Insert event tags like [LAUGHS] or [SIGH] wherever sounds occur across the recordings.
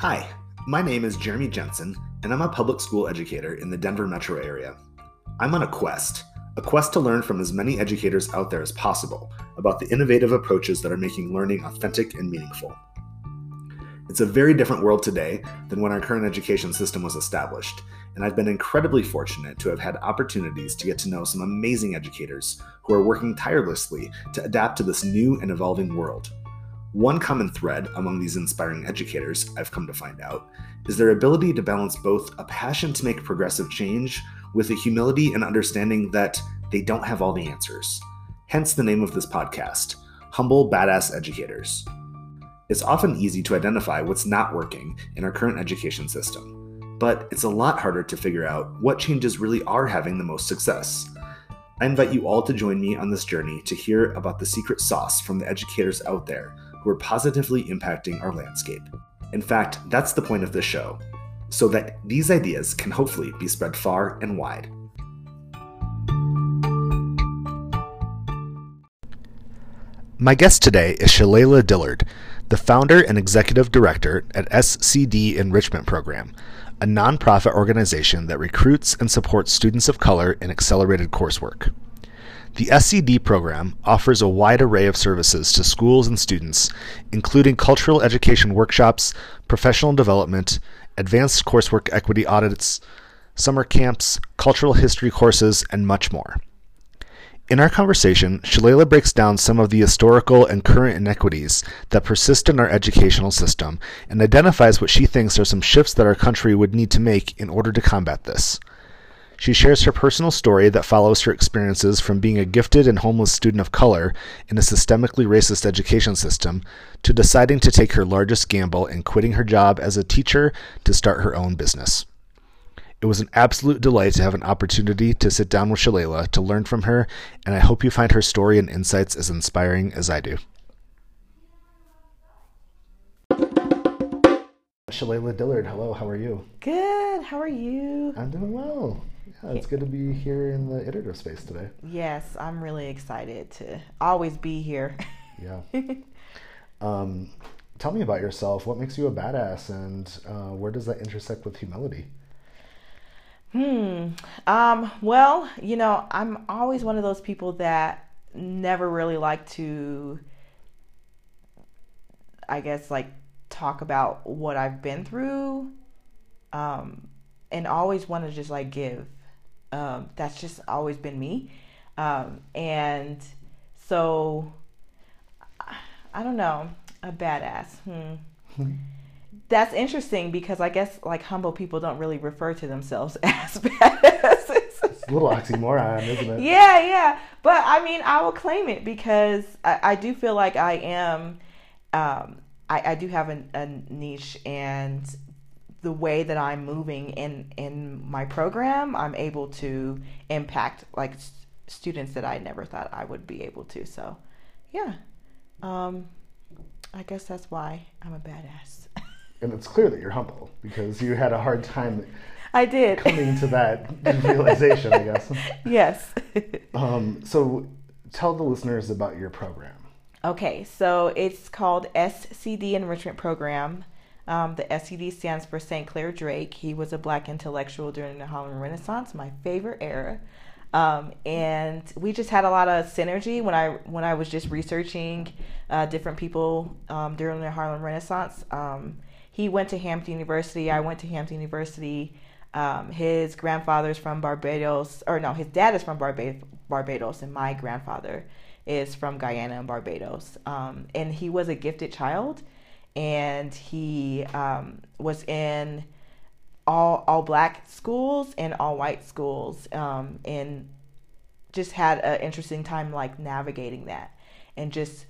Hi, my name is Jeremy Jensen, and I'm a public school educator in the Denver metro area. I'm on a quest, a quest to learn from as many educators out there as possible about the innovative approaches that are making learning authentic and meaningful. It's a very different world today than when our current education system was established, and I've been incredibly fortunate to have had opportunities to get to know some amazing educators who are working tirelessly to adapt to this new and evolving world. One common thread among these inspiring educators, I've come to find out, is their ability to balance both a passion to make progressive change with a humility and understanding that they don't have all the answers. Hence the name of this podcast Humble Badass Educators. It's often easy to identify what's not working in our current education system, but it's a lot harder to figure out what changes really are having the most success. I invite you all to join me on this journey to hear about the secret sauce from the educators out there who are positively impacting our landscape. In fact, that's the point of this show, so that these ideas can hopefully be spread far and wide. My guest today is Shalelia Dillard, the founder and executive director at SCD Enrichment Program, a nonprofit organization that recruits and supports students of color in accelerated coursework. The SCD program offers a wide array of services to schools and students, including cultural education workshops, professional development, advanced coursework equity audits, summer camps, cultural history courses, and much more. In our conversation, Shalelia breaks down some of the historical and current inequities that persist in our educational system and identifies what she thinks are some shifts that our country would need to make in order to combat this. She shares her personal story that follows her experiences from being a gifted and homeless student of color in a systemically racist education system to deciding to take her largest gamble and quitting her job as a teacher to start her own business. It was an absolute delight to have an opportunity to sit down with Shalelia to learn from her, and I hope you find her story and insights as inspiring as I do. Shalelia Dillard, hello, how are you? Good, how are you? I'm doing well. Yeah, it's good to be here in the iterative space today. Yes, I'm really excited to always be here. Yeah. [LAUGHS] um, tell me about yourself. What makes you a badass, and uh, where does that intersect with humility? Hmm. Um, well, you know, I'm always one of those people that never really like to, I guess, like talk about what I've been through, um, and always want to just like give. Um, that's just always been me, um, and so I don't know, a badass. Hmm. [LAUGHS] that's interesting because I guess like humble people don't really refer to themselves [LAUGHS] as badasses. It's a little oxymoron, isn't it? Yeah, yeah. But I mean, I will claim it because I, I do feel like I am, um, I, I do have a, a niche and the way that I'm moving in, in my program, I'm able to impact like students that I never thought I would be able to. So, yeah. Um, I guess that's why I'm a badass. [LAUGHS] and it's clear that you're humble because you had a hard time I did coming to that [LAUGHS] realization, I guess. Yes. [LAUGHS] um, so tell the listeners about your program. Okay, so it's called SCD Enrichment Program. Um, the SCD stands for St. Clair Drake. He was a black intellectual during the Harlem Renaissance, my favorite era. Um, and we just had a lot of synergy when I when I was just researching uh, different people um, during the Harlem Renaissance. Um, he went to Hampton University. I went to Hampton University. Um, his grandfather's from Barbados, or no, his dad is from Barba- Barbados, and my grandfather is from Guyana and Barbados. Um, and he was a gifted child, and he um, was in all all black schools and all white schools, um, and just had an interesting time like navigating that, and just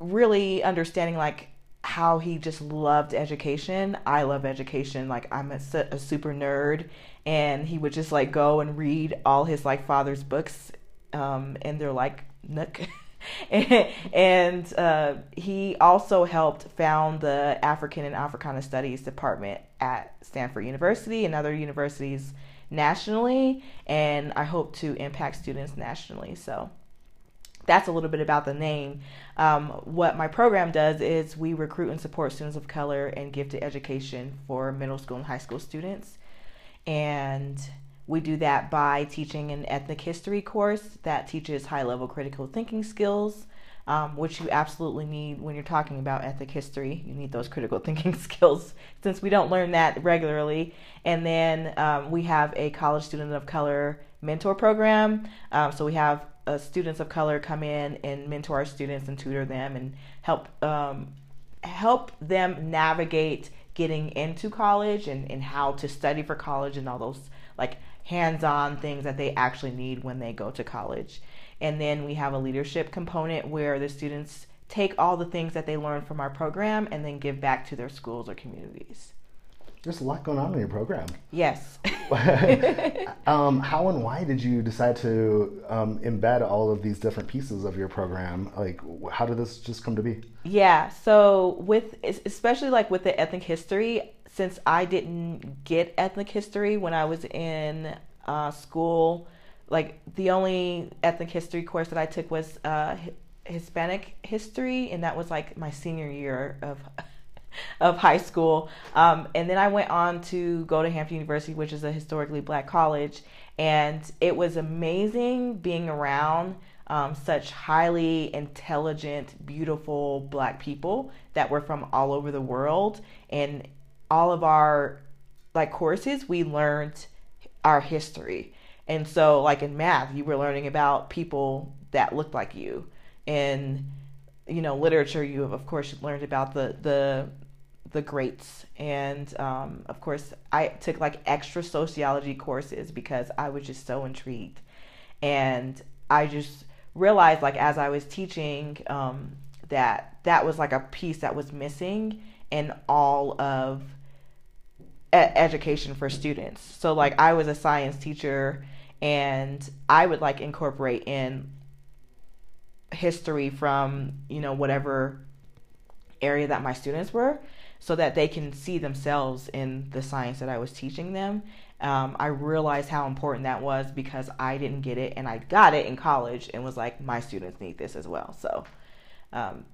really understanding like how he just loved education. I love education. Like I'm a, a, super nerd, and he would just like go and read all his like father's books, um, and they're like nook. [LAUGHS] [LAUGHS] and uh, he also helped found the African and Africana Studies department at Stanford University and other universities nationally. And I hope to impact students nationally. So that's a little bit about the name. Um, what my program does is we recruit and support students of color and gifted education for middle school and high school students. And we do that by teaching an ethnic history course that teaches high level critical thinking skills, um, which you absolutely need when you're talking about ethnic history. You need those critical [LAUGHS] thinking skills since we don't learn that regularly. And then um, we have a college student of color mentor program. Um, so we have uh, students of color come in and mentor our students and tutor them and help um, help them navigate getting into college and, and how to study for college and all those like hands-on things that they actually need when they go to college. And then we have a leadership component where the students take all the things that they learn from our program and then give back to their schools or communities. There's a lot going on in your program. Yes. [LAUGHS] [LAUGHS] um, how and why did you decide to um, embed all of these different pieces of your program? Like, how did this just come to be? Yeah. So, with especially like with the ethnic history, since I didn't get ethnic history when I was in uh, school, like the only ethnic history course that I took was uh, Hispanic history, and that was like my senior year of [LAUGHS] of high school. Um, and then I went on to go to Hampton University, which is a historically black college. And it was amazing being around um, such highly intelligent, beautiful black people that were from all over the world. And all of our like courses, we learned our history. And so, like in math, you were learning about people that looked like you. In you know literature, you of course learned about the the the greats and um, of course i took like extra sociology courses because i was just so intrigued and i just realized like as i was teaching um, that that was like a piece that was missing in all of education for students so like i was a science teacher and i would like incorporate in history from you know whatever area that my students were so that they can see themselves in the science that I was teaching them. Um, I realized how important that was because I didn't get it and I got it in college and was like, my students need this as well. So, um,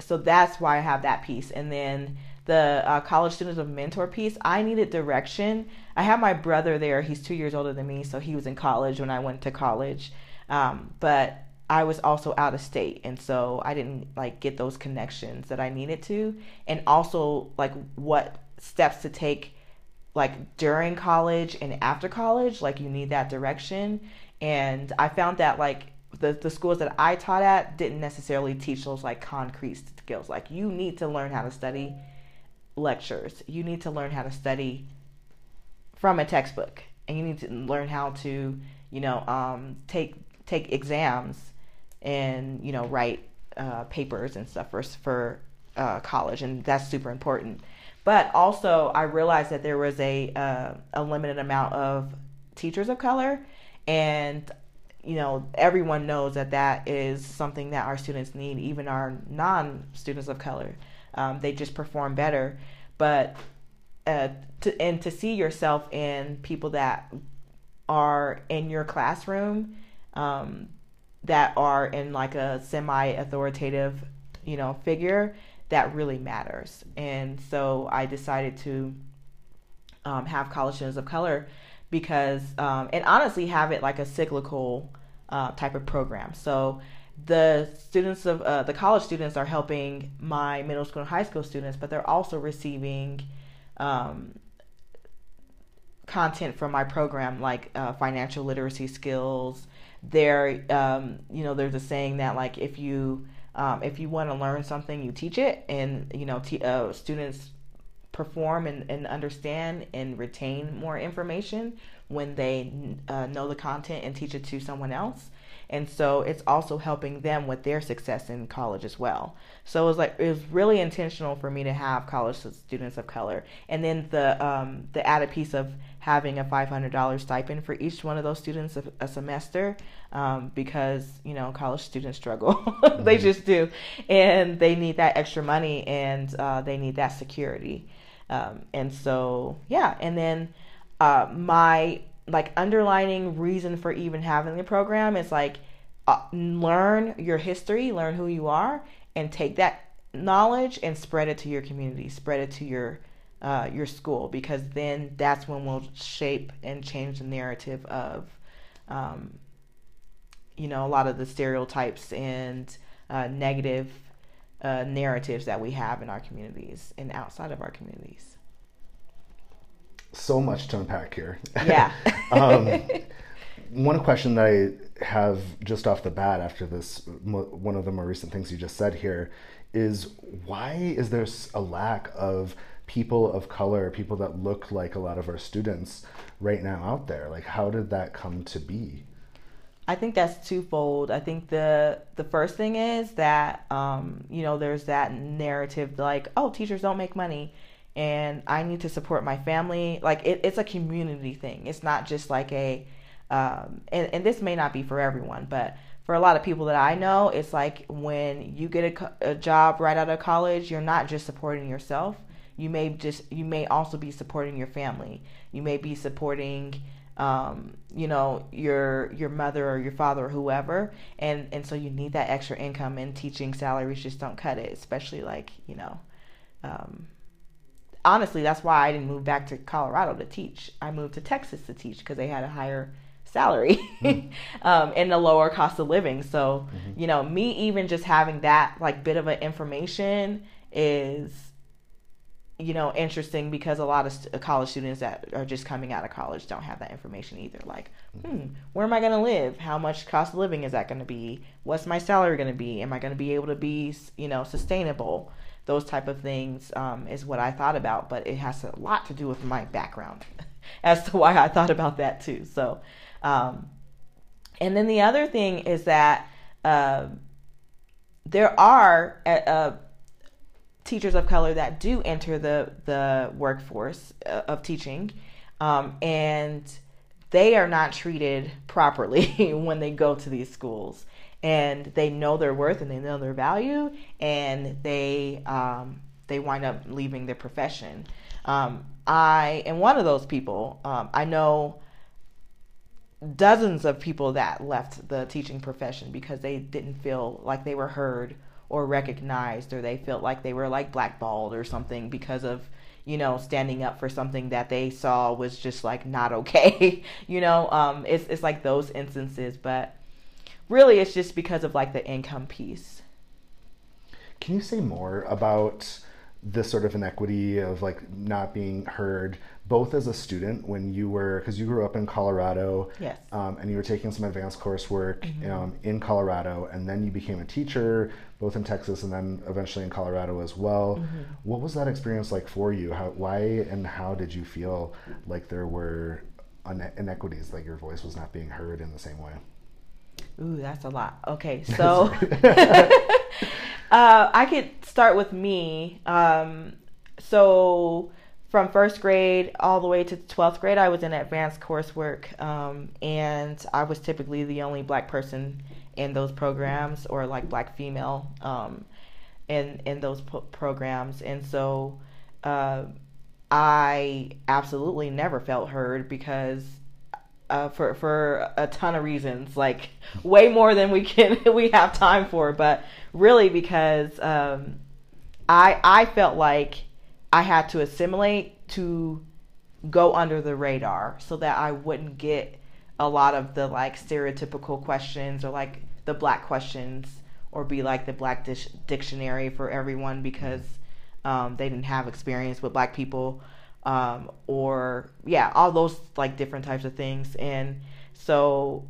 so that's why I have that piece. And then the uh, college students of mentor piece, I needed direction. I have my brother there. He's two years older than me, so he was in college when I went to college. Um, but I was also out of state and so I didn't like get those connections that I needed to and also like what steps to take like during college and after college like you need that direction and I found that like the, the schools that I taught at didn't necessarily teach those like concrete skills like you need to learn how to study lectures you need to learn how to study from a textbook and you need to learn how to you know um, take take exams and you know write uh, papers and stuff for for uh, college, and that's super important. But also, I realized that there was a uh, a limited amount of teachers of color, and you know everyone knows that that is something that our students need, even our non students of color. Um, they just perform better, but uh, to, and to see yourself in people that are in your classroom um, that are in like a semi authoritative, you know, figure that really matters. And so I decided to um, have college students of color because, um, and honestly, have it like a cyclical uh, type of program. So the students of uh, the college students are helping my middle school and high school students, but they're also receiving um, content from my program like uh, financial literacy skills, there um, you know there's a saying that like if you um, if you want to learn something you teach it and you know t- uh, students perform and, and understand and retain more information when they uh, know the content and teach it to someone else and so it's also helping them with their success in college as well. So it was like it was really intentional for me to have college students of color. And then the um, the added piece of having a $500 stipend for each one of those students a, a semester um, because you know college students struggle. [LAUGHS] Mm-hmm. they just do. And they need that extra money and uh, they need that security. Um, and so yeah. And then uh, my like underlining reason for even having the program is like uh, learn your history, learn who you are, and take that knowledge and spread it to your community, spread it to your uh, your school, because then that's when we'll shape and change the narrative of, um, you know, a lot of the stereotypes and uh, negative uh, narratives that we have in our communities and outside of our communities. So much to unpack here. Yeah. [LAUGHS] um, one question that I have just off the bat after this, one of the more recent things you just said here, is why is there a lack of people of color, people that look like a lot of our students right now out there? Like, how did that come to be? I think that's twofold. I think the the first thing is that um, you know there's that narrative like oh teachers don't make money and I need to support my family. Like it, it's a community thing. It's not just like a um, and, and this may not be for everyone, but for a lot of people that I know, it's like when you get a, a job right out of college, you're not just supporting yourself. You may just you may also be supporting your family. You may be supporting um, you know your your mother or your father or whoever and and so you need that extra income and teaching salaries just don't cut it especially like you know um, honestly that's why i didn't move back to colorado to teach i moved to texas to teach because they had a higher salary mm. [LAUGHS] um, and a lower cost of living so mm-hmm. you know me even just having that like bit of an information is you know, interesting because a lot of st- college students that are just coming out of college don't have that information either. Like, mm-hmm. hmm, where am I going to live? How much cost of living is that going to be? What's my salary going to be? Am I going to be able to be, you know, sustainable? Those type of things um, is what I thought about, but it has a lot to do with my background [LAUGHS] as to why I thought about that too. So, um, and then the other thing is that uh, there are uh, teachers of color that do enter the the workforce uh, of teaching, um, and they are not treated properly [LAUGHS] when they go to these schools. And they know their worth and they know their value, and they um, they wind up leaving their profession. Um, I am one of those people. Um, I know dozens of people that left the teaching profession because they didn't feel like they were heard or recognized or they felt like they were like blackballed or something because of you know standing up for something that they saw was just like not okay [LAUGHS] you know um it's it's like those instances but really it's just because of like the income piece. Can you say more about this sort of inequity of like not being heard both as a student when you were because you grew up in colorado yes. um, and you were taking some advanced coursework mm-hmm. um, in colorado and then you became a teacher both in texas and then eventually in colorado as well. Mm-hmm. what was that experience like for you? How why and how did you feel like there were inequities like your voice was not being heard in the same way Ooh, that's a lot. Okay, [LAUGHS] so [LAUGHS] uh, I could start with me. Um, so from first grade all the way to 12th grade, I was in advanced coursework, um, and I was typically the only black person in those programs, or like black female um, in in those po- programs, and so uh, I absolutely never felt heard because uh, for for a ton of reasons, like way more than we can [LAUGHS] we have time for. But really, because um, I I felt like I had to assimilate to go under the radar so that I wouldn't get a lot of the like stereotypical questions or like the black questions or be like the black dish- dictionary for everyone because um, they didn't have experience with black people um, or yeah, all those like different types of things. And so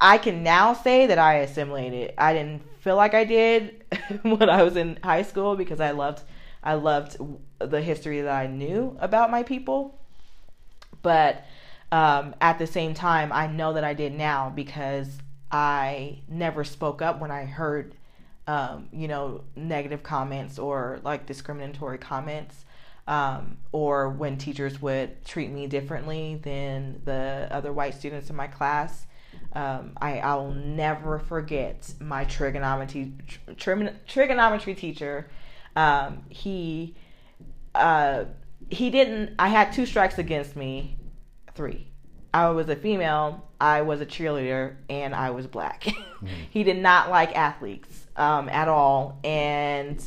I can now say that I assimilated. I didn't feel like I did [LAUGHS] when I was in high school because I loved I loved the history that I knew about my people. But um, at the same time, I know that I did now because I never spoke up when I heard, um, you know, negative comments or like discriminatory comments um, or when teachers would treat me differently than the other white students in my class. Um, I, I will never forget my trigonometry tri- trigonometry teacher. Um, he uh, he didn't. I had two strikes against me, three. I was a female, I was a cheerleader, and I was black. mm-hmm. [LAUGHS] he did not like athletes um, at all, and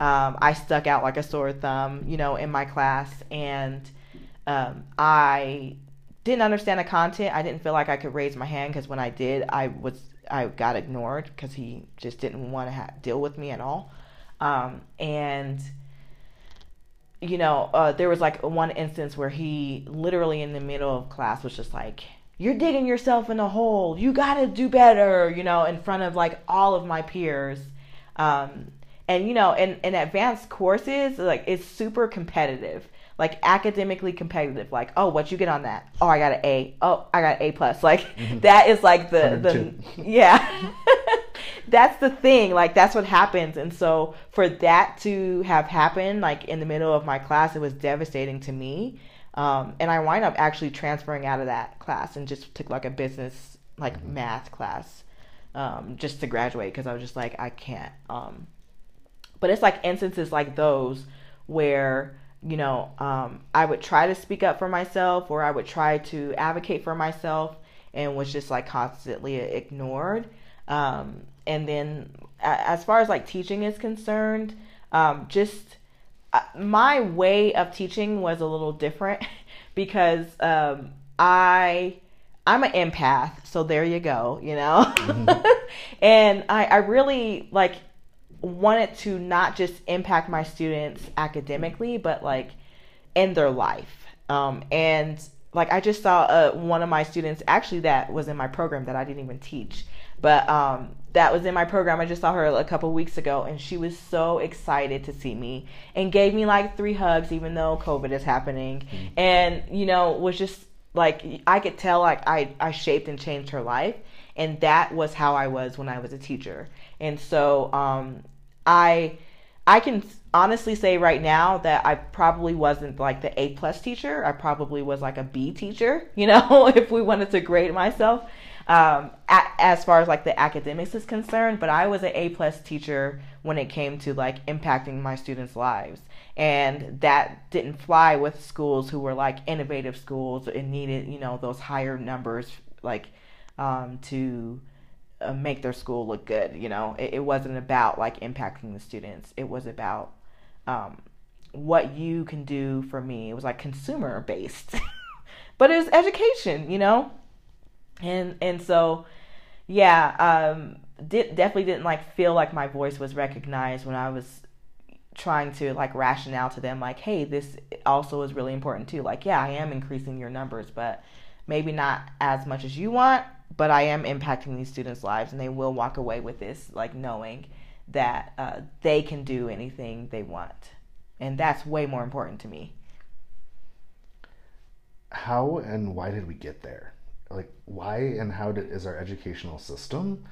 um, I stuck out like a sore thumb, you know, in my class, and um, I didn't understand the content. I didn't feel like I could raise my hand because when I did, I was I got ignored because he just didn't want to ha- deal with me at all. Um, and you know, uh, there was like one instance where he literally in the middle of class was just like, "You're digging yourself in a hole. You got to do better," you know, in front of like all of my peers. Um, and you know, in, in advanced courses, like it's super competitive like academically competitive like oh what you get on that? Oh i got an a. Oh i got an a plus. [LAUGHS] Like mm-hmm. that is like the the [LAUGHS] yeah. [LAUGHS] That's the thing like that's what happens. And so for that to have happened like in the middle of my class it was devastating to me. Um, and i wind up actually transferring out of that class and just took like a business like mm-hmm. math class um, just to graduate because i was just like i can't um, but it's like instances like those where you know, um, I would try to speak up for myself or I would try to advocate for myself and was just like constantly ignored. Um, and then, as far as like teaching is concerned, um, just uh, my way of teaching was a little different [LAUGHS] because um, I I'm an empath, so there you go, you know. Mm-hmm. [LAUGHS] and I, I really like wanted to not just impact my students academically, but like in their life. Um, and like I just saw uh, one of my students actually that was in my program that I didn't even teach, but um, that was in my program. I just saw her a couple weeks ago, and she was so excited to see me and gave me like three hugs, even though COVID is happening, mm-hmm. and you know was just like I could tell like I I shaped and changed her life, and that was how I was when I was a teacher. And so um, I I can honestly say right now that I probably wasn't like the A plus teacher. I probably was like a B teacher, [LAUGHS] you know, [LAUGHS] if we wanted to grade myself um, as far as like the academics is concerned. But I was an A plus teacher when it came to like impacting my students' lives. And that didn't fly with schools who were like innovative schools and needed, you know, those higher numbers like um, to uh, make their school look good. You know, it, it, wasn't about like impacting the students. It was about um, what you can do for me. It was like consumer based, [LAUGHS] but it was education. You know, and and so yeah, um, did definitely didn't like feel like my voice was recognized when I was trying to like rationale to them like hey this also is really important too like yeah i am increasing your numbers but maybe not as much as you want but I am impacting these students' lives, and they will walk away with this, like knowing that uh, they can do anything they want, and that's way more important to me. How and why did we get there? Like, why and how did, is our educational system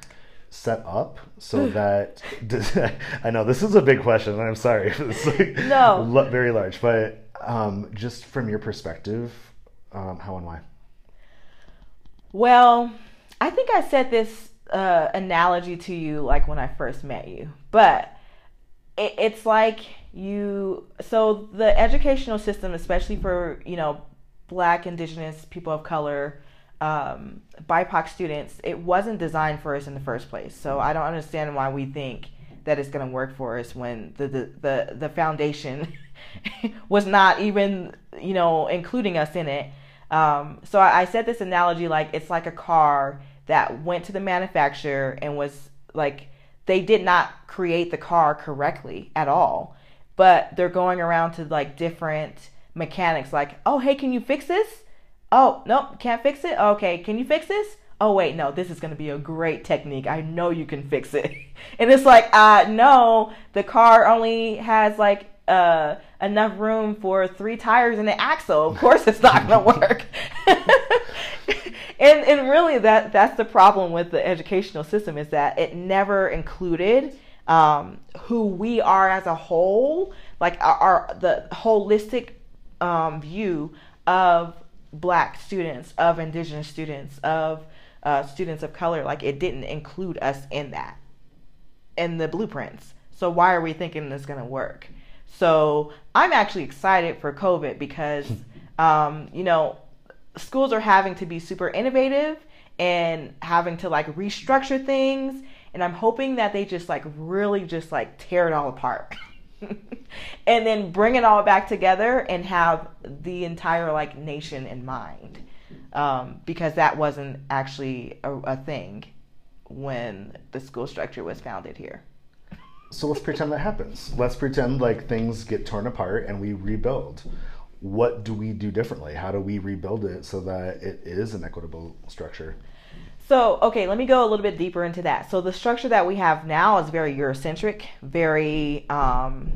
set up so [SIGHS] that [LAUGHS] I know this is a big question, and I'm sorry, it's like no, [LAUGHS] very large, but um, just from your perspective, um, how and why? Well, I think I said this uh, analogy to you like when I first met you, but it, it's like you. So the educational system, especially for you know Black, Indigenous, people of color, um, BIPOC students, it wasn't designed for us in the first place. So I don't understand why we think that it's going to work for us when the the the, the foundation [LAUGHS] was not even you know including us in it. Um, so I, I said this analogy like it's like a car that went to the manufacturer and was like they did not create the car correctly at all. But they're going around to like different mechanics like oh hey can you fix this? Oh nope can't fix it. Okay can you fix this? Oh wait no this is going to be a great technique. I know you can fix it. [LAUGHS] And it's like uh no the car only has like uh enough room for three tires and an axle. Of course it's not going to work [LAUGHS] and and really that that's the problem with the educational system is that it never included um, who we are as a whole, like our, our the holistic um, view of black students, of indigenous students, of uh, students of color. Like it didn't include us in that, in the blueprints. So why are we thinking this is to work? So I'm actually excited for COVID because, [LAUGHS] um, you know, schools are having to be super innovative and having to like restructure things and i'm hoping that they just like really just like tear it all apart. [LAUGHS] And then bring it all back together and have the entire like nation in mind. Um, because that wasn't actually a, a thing when the school structure was founded here. So let's pretend that happens. Let's pretend like things get torn apart and we rebuild what do we do differently how do we rebuild it so that it is an equitable structure so, okay, let me go a little bit deeper into that. So, the structure that we have now is very Eurocentric, very, um,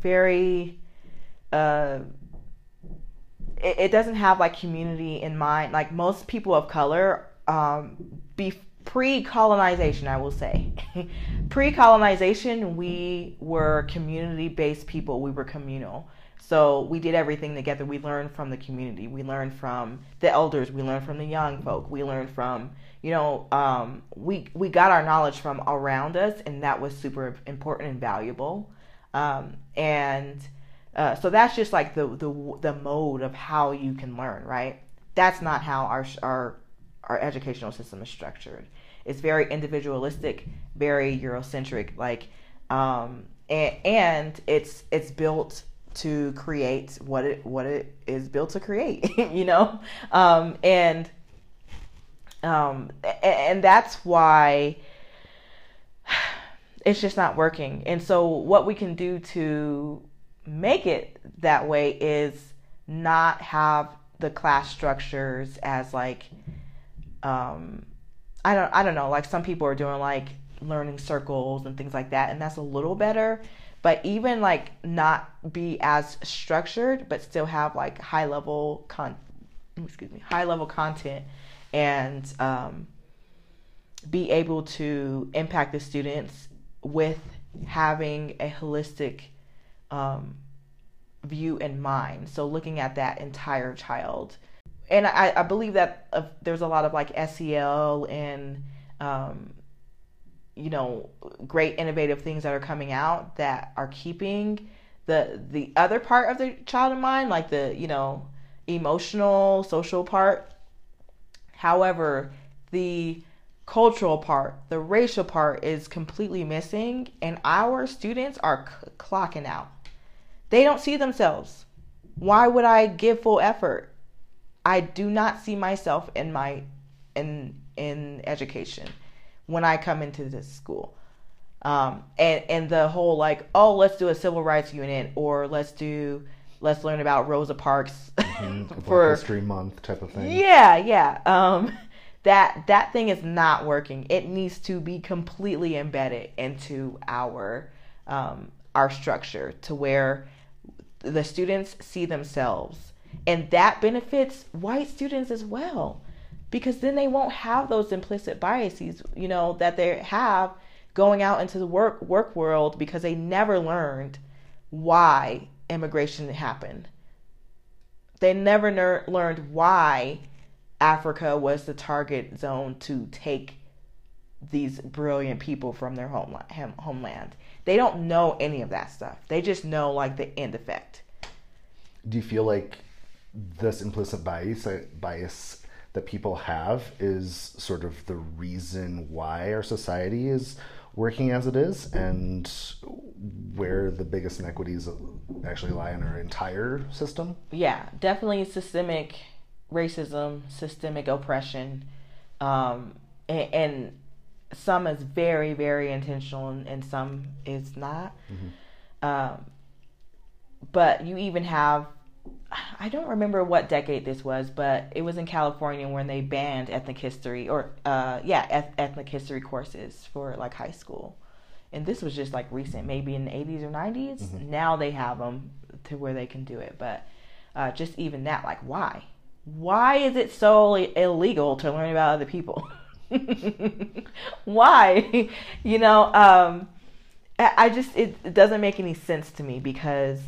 very, uh, it, it doesn't have like community in mind. Like most people of color, um, be pre-colonization, I will say, [LAUGHS] pre-colonization, we were community-based people. We were communal. So we did everything together. We learned from the community. We learned from the elders. We learned from the young folk. We learned from, you know, um, we we got our knowledge from around us, and that was super important and valuable. Um, and uh, so that's just like the the the mode of how you can learn, right? That's not how our our our educational system is structured. It's very individualistic, very Eurocentric, like, um, and, and it's it's built to create what it what it is built to create [LAUGHS] you know? Um, and um, and that's why [SIGHS] it's just not working. And so what we can do to make it that way is not have the class structures as like um i don't i don't know like some people are doing like learning circles and things like that and that's a little better but even like not be as structured but still have like high level con excuse me high level content and um, be able to impact the students with having a holistic um, view in mind. So looking at that entire child. And i, I believe that uh, there's a lot of like SEL and um, you know great innovative things that are coming out that are keeping the the other part of the child in mind like the you know emotional social part. However the cultural part the racial part is completely missing and our students are c- clocking out. They don't see themselves. Why would i give full effort? I do not see myself in my in in education when I come into this school. Um, and and the whole like, oh, let's do a civil rights unit or let's do let's learn about Rosa Parks mm-hmm. [LAUGHS] for History Month type of thing. Yeah, yeah. Um, that that thing is not working. It needs to be completely embedded into our um, our structure to where the students see themselves, and that benefits white students as well because then they won't have those implicit biases, you know, that they have going out into the work work world because they never learned why immigration happened. They never ner- learned why Africa was the target zone to take these brilliant people from their homeland. They don't know any of that stuff. They just know like the end effect. Do you feel like this implicit bias uh, bias that people have is sort of the reason why our society is working as it is and where the biggest inequities actually lie in our entire system. Yeah, definitely systemic racism, systemic oppression, um, and, and, some is very, very intentional and, and some is not. Mm-hmm. Um, but you even have [SIGHS] I don't remember what decade this was, but it was in California when they banned ethnic history or uh, yeah, eth- ethnic history courses for like high school. And this was just like recent, maybe in the 80s or 90s. Mm-hmm. Now they have them to where they can do it, but uh, just even that, like, why? Why is it so illegal to learn about other people? [LAUGHS] why? [LAUGHS] you know, um, I just it, it doesn't make any sense to me because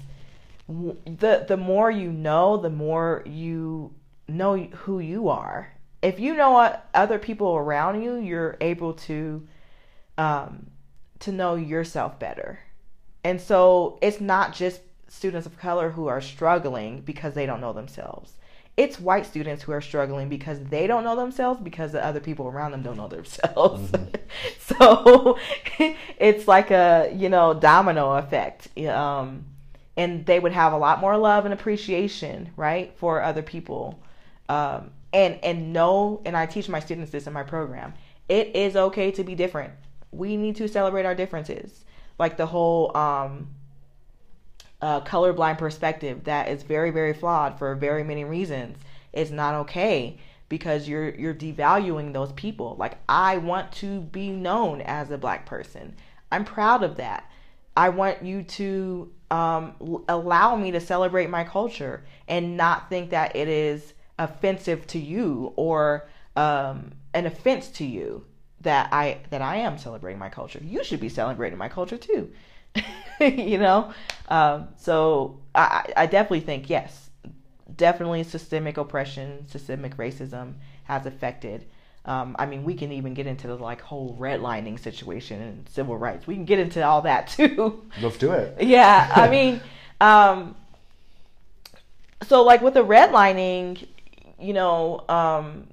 the the more you know, the more you know who you are. If you know what other people around you, you're able to um, to know yourself better. And so it's not just students of color who are struggling because they don't know themselves. it's white students who are struggling because they don't know themselves because the other people around them don't know themselves. Mm-hmm. [LAUGHS] so [LAUGHS] it's like a you know domino effect. Um, and they would have a lot more love and appreciation, right, for other people. Um, and and know, and I teach my students this in my program. It is okay to be different. We need to celebrate our differences. Like the whole um, uh, colorblind perspective that is very very flawed for very many reasons. It's not okay because you're you're devaluing those people. Like I want to be known as a black person. I'm proud of that. I want you to um, allow me to celebrate my culture and not think that it is offensive to you or um, an offense to you that I that I am celebrating my culture. You should be celebrating my culture too. [LAUGHS] you know, um, so I, I definitely think yes, definitely systemic oppression, systemic racism has affected um, I mean, we can even get into the like whole redlining situation and civil rights. We can get into all that [LAUGHS] too. Let's do it. yeah, I mean, [LAUGHS] um, so like with the redlining, you know, um,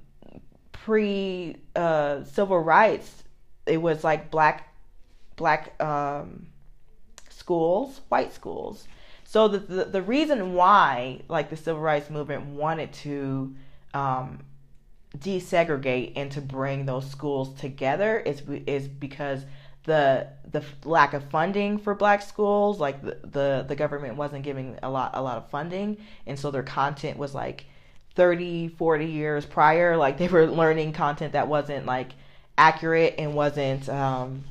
pre uh, civil rights, it was like black black um, schools, white schools. So the, the, the reason why like the civil rights movement wanted to um, desegregate and to bring those schools together is is because the the lack of funding for black schools like the, the the government wasn't giving a lot a lot of funding. And so their content was like 30 40 years prior like they were learning content that wasn't like accurate and wasn't um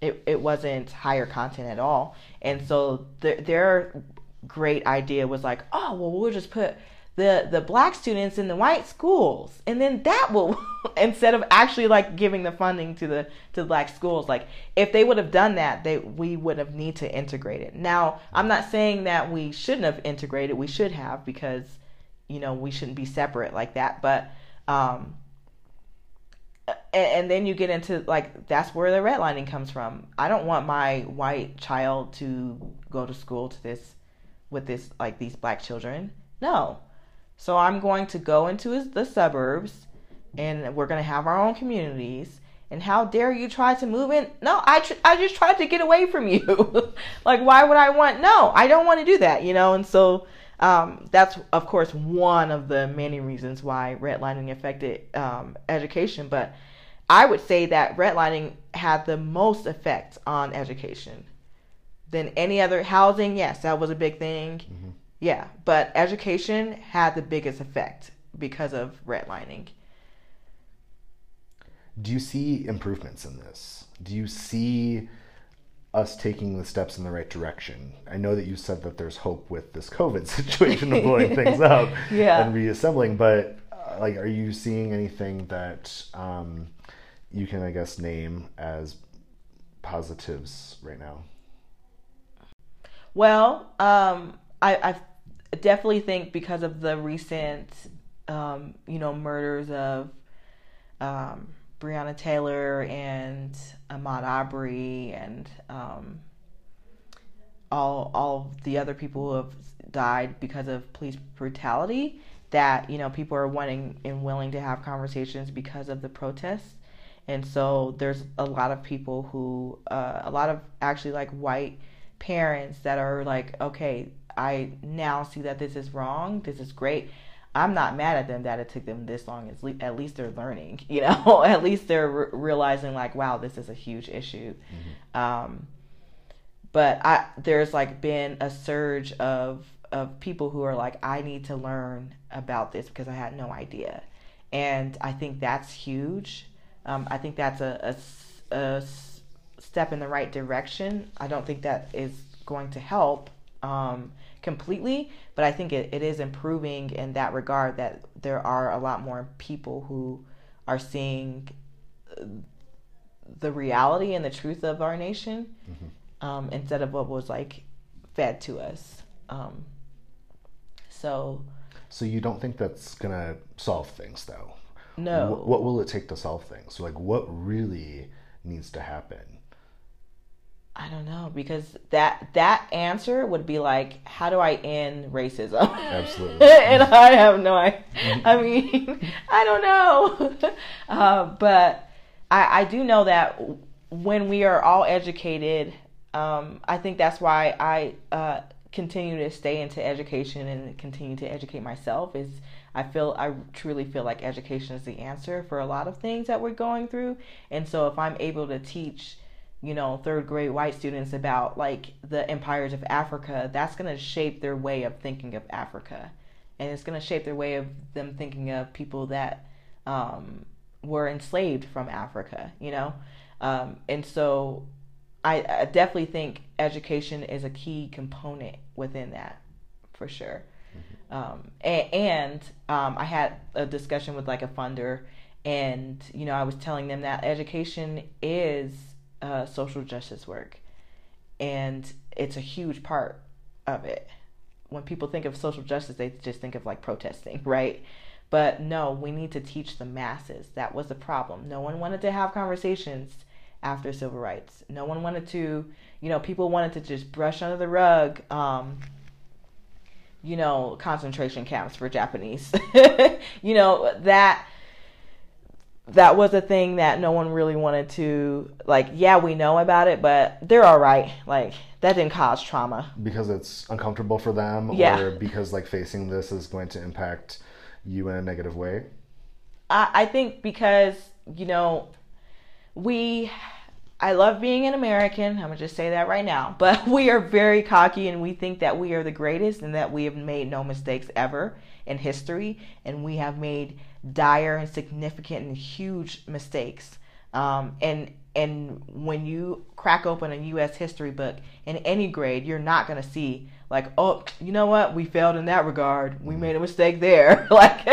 it, it wasn't higher content at all. And so the, their great idea was like oh well we'll just put the the black students in the white schools. And then that will [LAUGHS] instead of actually like giving the funding to the to the black schools like if they would have done that they we would have need to integrate it. Now i'm not saying that we shouldn't have integrated. We should have because you know we shouldn't be separate like that. But um and, and then you get into like that's where the redlining comes from. I don't want my white child to go to school to this with this like these black children. No so I'm going to go into the suburbs and we're going to have our own communities. And how dare you try to move in? No, I, tr- I just tried to get away from you. [LAUGHS] like, why would I want? No, I don't want to do that, you know? And so um, that's, of course, one of the many reasons why redlining affected um, education. But I would say that redlining had the most effect on education than any other housing. Yes, that was a big thing. Mm-hmm. Yeah, but education had the biggest effect because of redlining. Do you see improvements in this? Do you see us taking the steps in the right direction? I know that you said that there's hope with this COVID [LAUGHS] situation of blowing [LAUGHS] things up yeah. and reassembling, but uh, like, are you seeing anything that um, you can, I guess, name as positives right now? Well, um, I, I've definitely think because of the recent, um, you know, murders of um, Breonna Taylor and Ahmaud Arbery and um, all all the other people who have died because of police brutality. That you know, people are wanting and willing to have conversations because of the protests. And so there's a lot of people who, uh, a lot of actually like white parents that are like, okay, I now see that this is wrong. This is great. I'm not mad at them that it took them this long. At least they're learning, [LAUGHS] you know. [LAUGHS] at least they're re- realizing like, wow, this is a huge issue. Mm-hmm. Um, but I there's like been a surge of of people who are like, I need to learn about this because I had no idea, and I think that's huge. Um, I think that's a, a, a step in the right direction. I don't think that is going to help. Um, completely, but I think it, it is improving in that regard that there are a lot more people who are seeing the reality and the truth of our nation mm-hmm. um, instead of what was like fed to us. Um, so. So you don't think that's gonna solve things, though? No. What, what will it take to solve things? Like, what really needs to happen? I don't know because that that answer would be like, how do I end racism? Absolutely. [LAUGHS] and I have no idea. I mean, [LAUGHS] I don't know. [LAUGHS] Uh, but I, I do know that when we are all educated, um, I think that's why I uh, continue to stay into education and continue to educate myself. Is I feel I truly feel like education is the answer for a lot of things that we're going through, and so if I'm able to teach you know, third grade white students about like the empires of Africa, that's going to shape their way of thinking of Africa. And it's going to shape their way of them thinking of people that um, were enslaved from Africa, you know? Um, and so I, I, definitely think education is a key component within that for sure. Mm-hmm. Um, and, and um, I had a discussion with like a funder, and, you know, I was telling them that education is uh, social justice work, and it's a huge part of it. When people think of social justice, they just think of like protesting, [LAUGHS] right? But no, we need to teach the masses. That was the problem. No one wanted to have conversations after civil rights. No one wanted to, you know, people wanted to just brush under the rug, um, you know, concentration camps for Japanese. [LAUGHS] you know, that that was a thing that no one really wanted to like yeah we know about it but they're all right like that didn't cause trauma because it's uncomfortable for them yeah. or because like facing this is going to impact you in a negative way i, I think because you know we I love being an American. I'm going to just say that right now. [LAUGHS] But we are very cocky and we think that we are the greatest and that we have made no mistakes ever in history. And we have made dire and significant and huge mistakes. Um, and and when you crack open a U.S. history book in any grade, you're not going to see like, oh, you know what, we failed in that regard. We made a mistake there. [LAUGHS] like,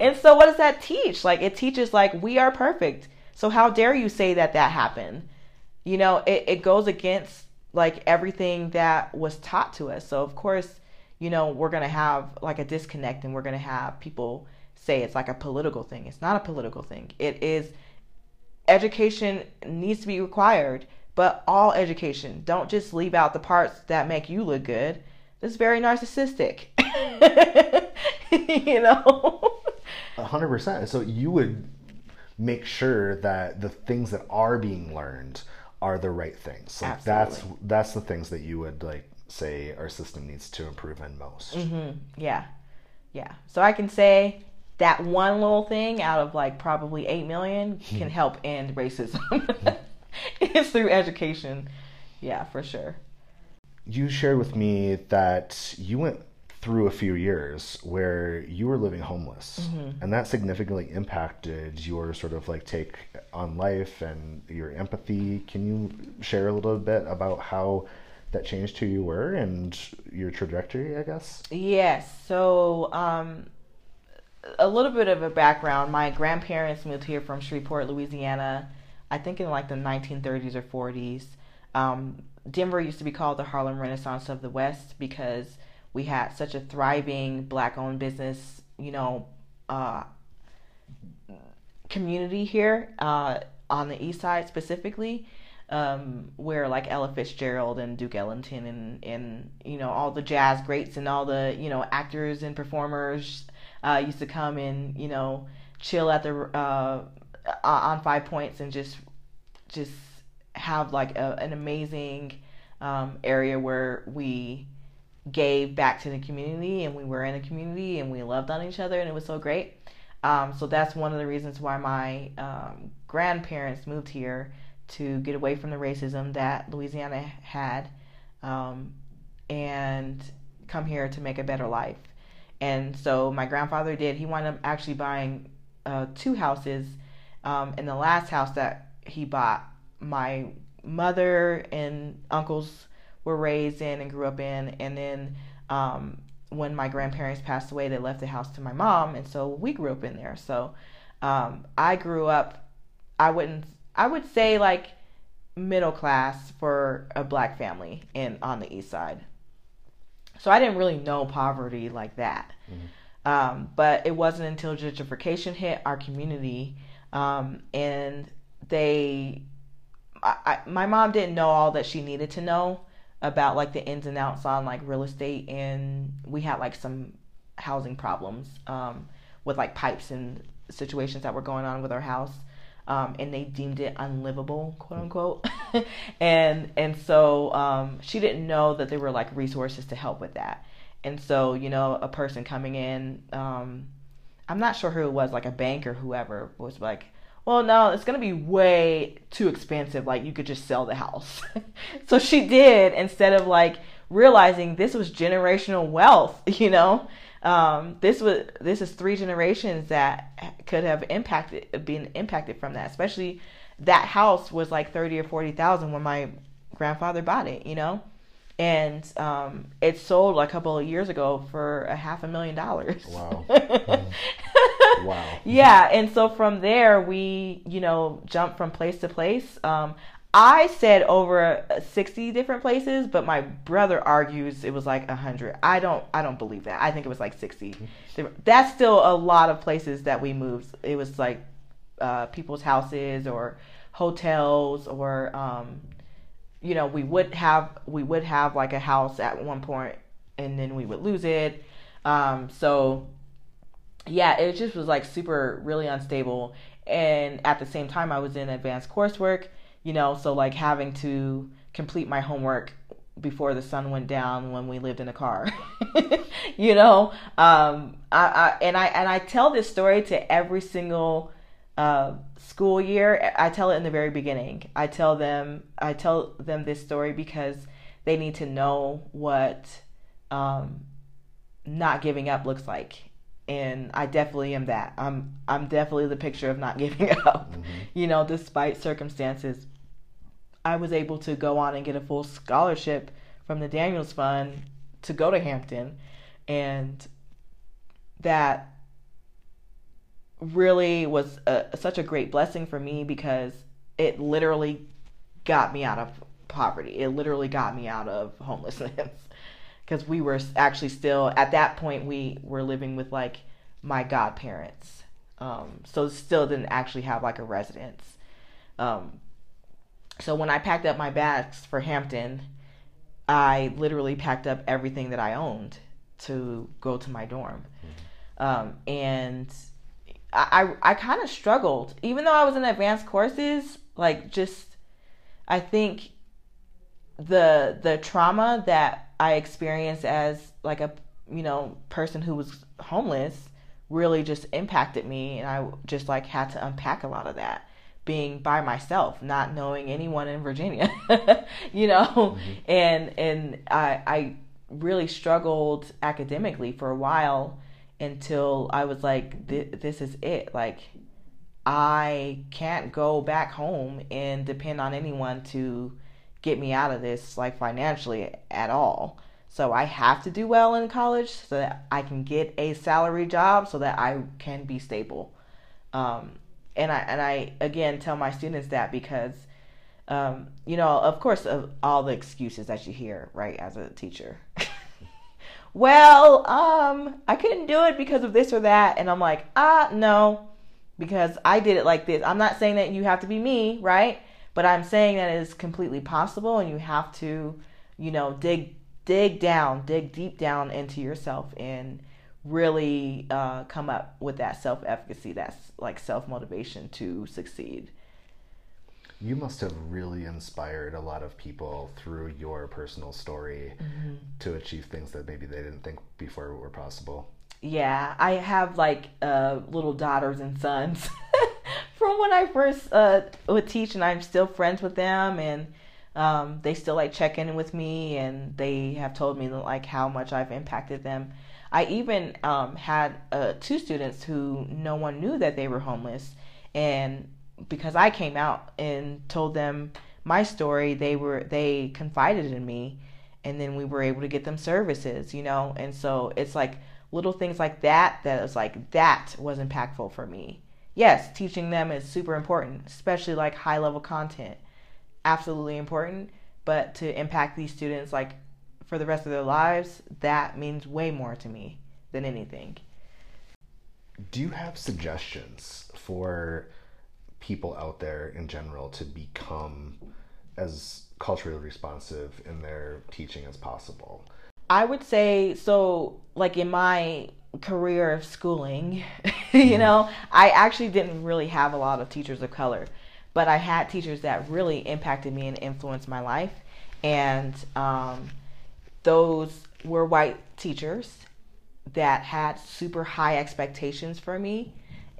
and so what does that teach? Like, it teaches like we are perfect. So how dare you say that that happened? You know, it, it goes against like everything that was taught to us. So of course, you know, we're gonna have like a disconnect and we're gonna have people say it's like a political thing. It's not a political thing. It is education needs to be required, but all education. Don't just leave out the parts that make you look good. That's very narcissistic. [LAUGHS] you know? A hundred percent. So you would make sure that the things that are being learned are the right things. Like Absolutely. that's that's the things that you would like say our system needs to improve in most. Mm-hmm. Yeah, yeah. So I can say that one little thing out of like probably eight million can hmm. help end racism. [LAUGHS] it's through education. Yeah, for sure. You shared with me that you went through a few years where you were living homeless mm-hmm. and that significantly impacted your sort of like take on life and your empathy can you share a little bit about how that changed who you were and your trajectory i guess yes so um, a little bit of a background my grandparents moved here from shreveport louisiana i think in like the 1930s or 40s um, denver used to be called the harlem renaissance of the west because we had such a thriving black owned business, you know, uh, community here uh, on the east side specifically. Um, where like Ella Fitzgerald and Duke Ellington and, and you know all the jazz greats and all the you know actors and performers uh, used to come and you know chill at the uh, on Five Points and just just have like a, an amazing um, area where we gave back to the community and we were in a community and we loved on each other and it was so great. Um, so that's one of the reasons why my um, grandparents moved here to get away from the racism that Louisiana had um, and come here to make a better life. And so my grandfather did. He wound up actually buying uh, two houses. Um, in the last house that he bought, my mother and uncles were raised in and grew up in. And then um, when my grandparents passed away, they left the house to my mom, and so we grew up in there. So um, I grew up. I wouldn't. I would say like middle class for a black family in on the east side. So I didn't really know poverty like that. Mm-hmm. Um, but it wasn't until gentrification hit our community um, and they I, I, my mom didn't know all that she needed to know about like the ins and outs on like real estate, and we had like some housing problems um, with like pipes and situations that were going on with our house. Um, and they deemed it unlivable, quote unquote. [LAUGHS] and and so um, she didn't know that there were like resources to help with that. And so you know, a person coming in, um, I'm not sure who it was, like a bank or whoever, was like, well, no, it's going to be way too expensive. Like, you could just sell the house. [LAUGHS] so she did instead of like realizing this was generational wealth, [LAUGHS] you know? Um, this was this is three generations that could have impacted been impacted from that especially that house was like 30 or 40,000 when my grandfather bought it you know and um, it sold a couple of years ago for a half a million dollars. Wow. [LAUGHS] mm. wow. Yeah, and so from there we, you know, jumped from place to place. Um, I said over 60 different places, but my brother argues it was like 100. I don't I don't believe that. I think it was like 60. That's still a lot of places that we moved. It was like uh, people's houses or hotels or um, you know, we would have we would have like a house at one point and then we would lose it. Um, so yeah, it just was like super really unstable. And at the same time I was in advanced coursework, you know, so like having to complete my homework before the sun went down when we lived in a car. [LAUGHS] you know, um, I, I, and I and I tell this story to every single uh, school year, I tell it in the very beginning. I tell them I tell them this story because they need to know what um, not giving up looks like. And I definitely am that. I'm I'm definitely the picture of not [LAUGHS] giving up. Mm-hmm. You know, despite circumstances, I was able to go on and get a full scholarship from the Daniels Fund to go to Hampton, and that really was a, such a great blessing for me because it literally got me out of poverty. It literally got me out of homelessness [LAUGHS] because we were actually still at that point we were living with like my godparents. Um, so still didn't actually have like a residence. Um, so when I packed up my bags for Hampton, I literally packed up everything that I owned to go to my dorm. Mm-hmm. Um, and I I, kind of struggled, even though I was in advanced courses. Like just, I think the the trauma that I experienced as like a you know person who was homeless really just impacted me, and I just like had to unpack a lot of that being by myself, not knowing anyone in Virginia, [LAUGHS] you know, mm-hmm. and and I I really struggled academically for a while until I was like, this is it. Like, I can't go back home and depend on anyone to get me out of this, like financially at all. So I have to do well in college so that I can get a salary job so that I can be stable. Um, and I and I again tell my students that because um, you know, of course, of all the excuses that you hear, right, as a teacher. [LAUGHS] well, um, I couldn't do it because of this or that. And I'm like, ah, no, because I did it like this. I'm not saying that you have to be me, right? But I'm saying that it is completely possible and you have to, you know, dig dig down, dig deep down into yourself and really uh, come up with that self efficacy, that's like self motivation to succeed you must have really inspired a lot of people through your personal story mm-hmm. to achieve things that maybe they didn't think before were possible. Yeah, I have like uh, little daughters and sons [LAUGHS] from when I first uh, would teach, and I'm still friends with them, and um, they still like check in with me, and they have told me like how much I've impacted them. I even um, had uh, two students who no one knew that they were homeless, and because I came out and told them my story, they were they confided in me and then we were able to get them services, you know? And so it's like little things like that that was like that was impactful for me. Yes, teaching them is super important, especially like high level content. Absolutely important, but to impact these students like for the rest of their lives, that means way more to me than anything. Do you have suggestions for people out there in general to become as culturally responsive in their teaching as possible? I would say so like in my career of schooling, [LAUGHS] you know, I actually didn't really have a lot of teachers of color, but I had teachers that really impacted me and influenced my life. And um, those were white teachers that had super high expectations for me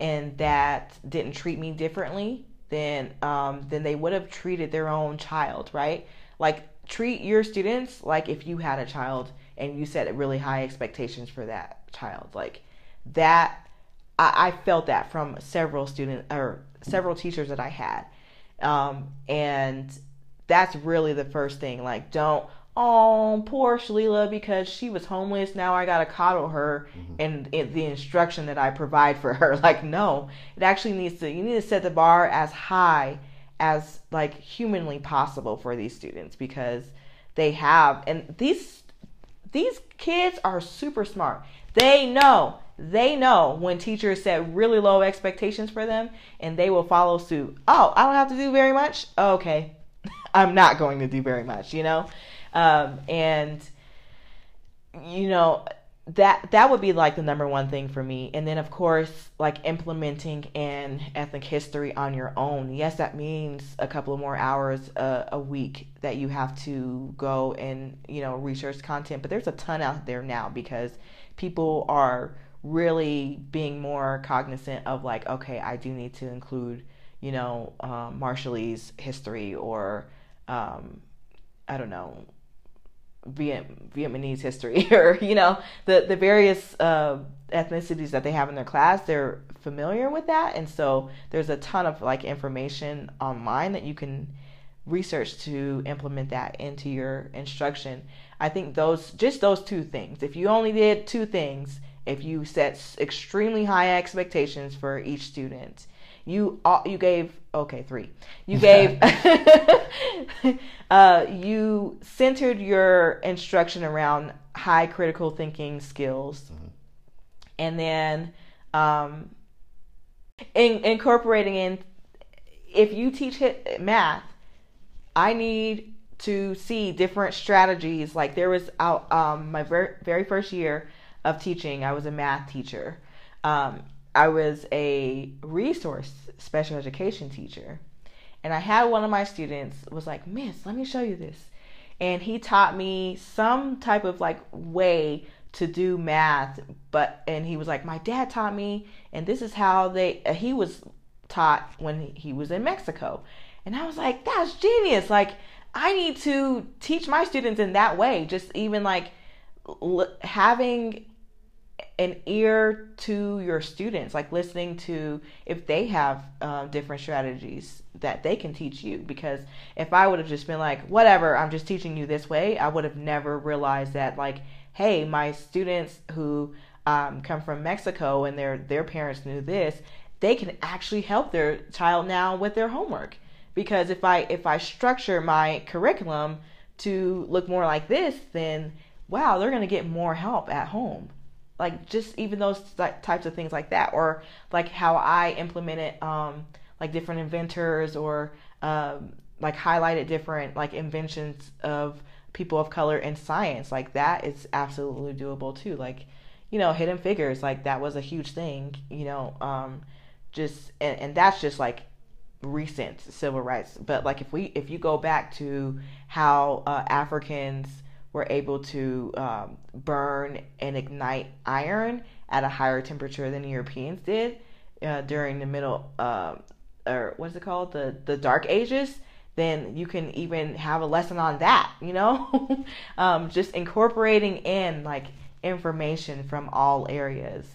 and that didn't treat me differently than um, than they would have treated their own child, right? Like treat your students like if you had a child and you set really high expectations for that child. Like that, I, I felt that from several students or several teachers that I had, um, and that's really the first thing. Like don't oh, poor Shalelia, because she was homeless. Now I gotta coddle her mm-hmm. and, and, the instruction that I provide for her. [LAUGHS] Like, no, it actually needs to. You need to set the bar as high as like humanly possible for these students because they have and these these kids are super smart. They know they know when teachers set really low expectations for them and they will follow suit. Oh, I don't have to do very much. Okay. [LAUGHS] I'm not going to do very much, you know? Um, and you know that that would be like the number one thing for me. And then of course like implementing an ethnic history on your own. Yes that means a couple of more hours a, a week that you have to go and you know research content. But there's a ton out there now because people are really being more cognizant of like okay i do need to include you know um, marshallese history or um, i don't know Viet, Vietnamese history [LAUGHS] or you know the the various uh, ethnicities that they have in their class they're familiar with that. And so there's a ton of like information online that you can research to implement that into your instruction. I think those just those two things if you only did two things if you set extremely high expectations for each student you you gave okay three. You gave [LAUGHS] [LAUGHS] uh, you centered your instruction around high critical thinking skills. Mm-hmm. and then um, in, incorporating in if you teach math i need to see different strategies. Like there was out um, my very, very first year of teaching i was a math teacher. Um, I was a resource special education teacher. And I had one of my students was like, "Miss, let me show you this." And he taught me some type of like way to do math, but and he was like, "My dad taught me, and this is how they uh, he was taught when he was in Mexico." And I was like, "That's genius. Like I need to teach my students in that way, just even like having an ear to your students, like listening to if they have um, different strategies that they can teach you. Because if I would have just been like, whatever, I'm just teaching you this way, I would have never realized that, like, hey, my students who um, come from Mexico and their their parents knew this, they can actually help their child now with their homework. Because if I if I structure my curriculum to look more like this, then wow, they're gonna get more help at home like just even those types of things like that or like how i implemented um like different inventors or um like highlighted different like inventions of people of color in science. Like that is absolutely doable too. Like you know hidden figures like that was a huge thing you know um just and, and that's just like recent civil rights. But like if we if you go back to how uh, africans were able to um, burn and ignite iron at a higher temperature than Europeans did uh, during the middle, uh, or what's it called, the the Dark Ages. Then you can even have a lesson on that. You know, [LAUGHS] um, just incorporating in like information from all areas.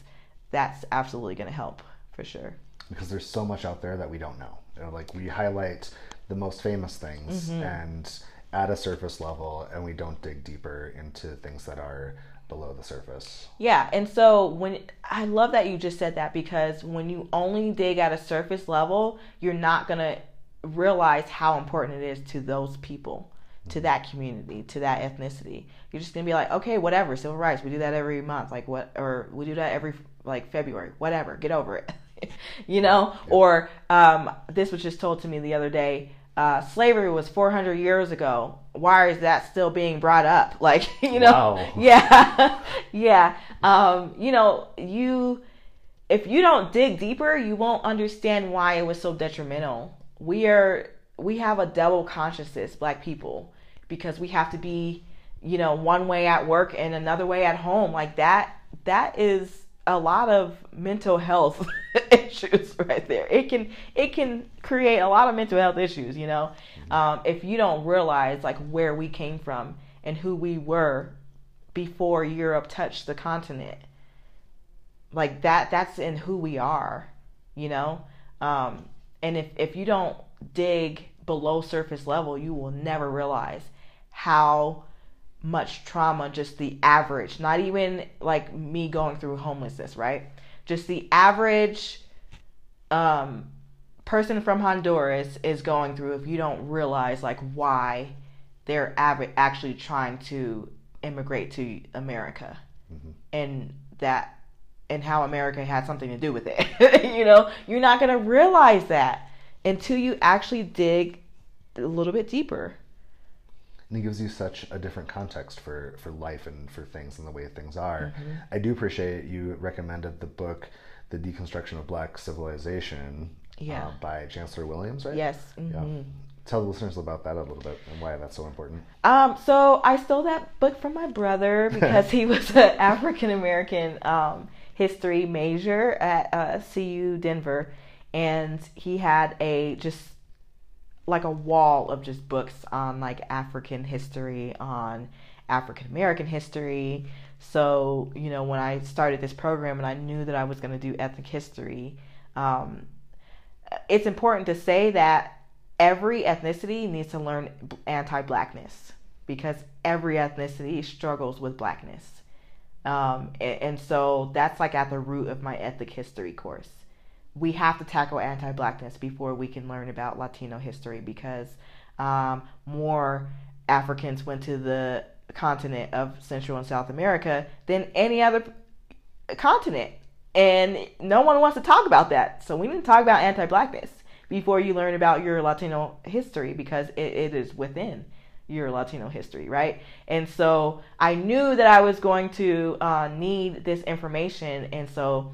That's absolutely going to help for sure. Because there's so much out there that we don't know. You know like we highlight the most famous things mm-hmm. and at a surface level and we don't dig deeper into things that are below the surface. Yeah, and so when I love that you just said that because when you only dig at a surface level, you're not going to realize how important it is to those people, to that community, to that ethnicity. You're just going to be like, "Okay, whatever, civil rights, we do that every month, like what or we do that every like February, whatever, get over it." [LAUGHS] you know, or um, this was just told to me the other day. Uh, slavery was 400 years ago. Why is that still being brought up? [LAUGHS] Like, you know, Wow. [LAUGHS] yeah, [LAUGHS] yeah. Um, you know, you if you don't dig deeper, you won't understand why it was so detrimental. We are we have a double consciousness, black people, because we have to be, you know, one way at work and another way at home. Like that that is a lot of mental health [LAUGHS] issues right there. It can it can create a lot of mental health issues, you know, um, if you don't realize like where we came from and who we were before Europe touched the continent like that that's in who we are you know? Um and if if you don't dig below surface level you will never realize how much trauma just the average not even like me going through homelessness right just the average um person from Honduras is going through if you don't realize like why they're av- actually trying to immigrate to America and that and how America had something to do with it. [LAUGHS] you know, you're not going to realize that until you actually dig a little bit deeper. And it gives you such a different context for for life and for things and the way things are. Mm-hmm. I do appreciate you recommended the book, "The Deconstruction of Black Civilization," Yeah. uh, by Chancellor Williams, right? Yes. Yeah. mhm. Tell the listeners about that a little bit and why that's so important. Um, so I stole that book from my brother [LAUGHS] because he was an African American um, history major at uh, CU Denver, and he had a just like a wall of just books on like African history, on African American history. So you know, when I started this program and I knew that I was going to do ethnic history, um, it's important to say that every ethnicity needs to learn anti-blackness because every ethnicity struggles with blackness um, and, and so that's like at the root of my ethnic history course we have to tackle anti-blackness before we can learn about latino history because um, more africans went to the continent of central and south america than any other continent. And no one wants to talk about that. So we need to talk about anti-blackness before you learn about your latino history because it, it is within your latino history right? And so i knew that i was going to uh, need this information. And so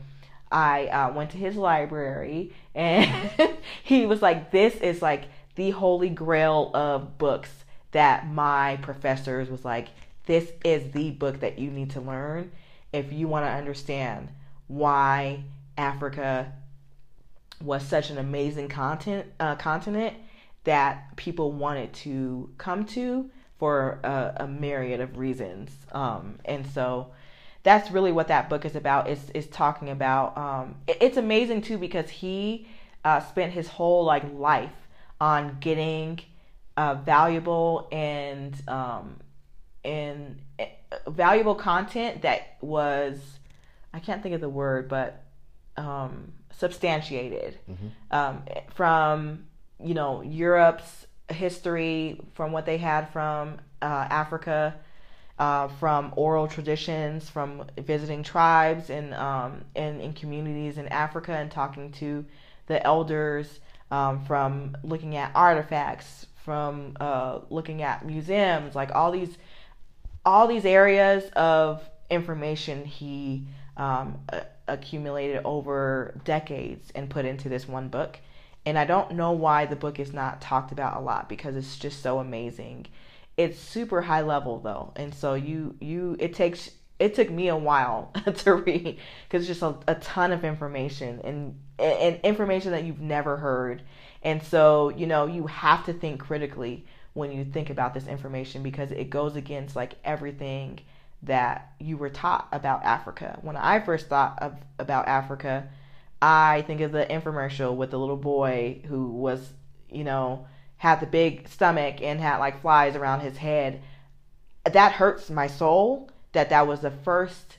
i uh, went to his library and [LAUGHS] he was like this is like the holy grail of books that my professors was like this is the book that you need to learn if you want to understand why Africa was such an amazing content uh, continent that people wanted to come to for a, a myriad of reasons. Um, and so that's really what that book is about. Is is talking about. Um, it- it's amazing too because he uh, spent his whole like life on getting uh, valuable and um, and uh, valuable content that was I can't think of the word, but um, substantiated um, from you know Europe's history, from what they had from uh, Africa, uh, from oral traditions, from visiting tribes and um, and in communities in Africa and talking to the elders, um, from looking at artifacts, from uh, looking at museums, like all these all these areas of information he um, accumulated over decades and put into this one book. And I don't know why the book is not talked about a lot because it's just so amazing. It's super high level though, and so you you it takes it took me a while [LAUGHS] to read because it's just a, a ton of information and and information that you've never heard. And so you know you have to think critically when you think about this information because it goes against like everything that you were taught about Africa. When I first thought of about Africa, I think of the infomercial with the little boy who was, you know, had the big stomach and had like flies around his head. That hurts my soul that that was the first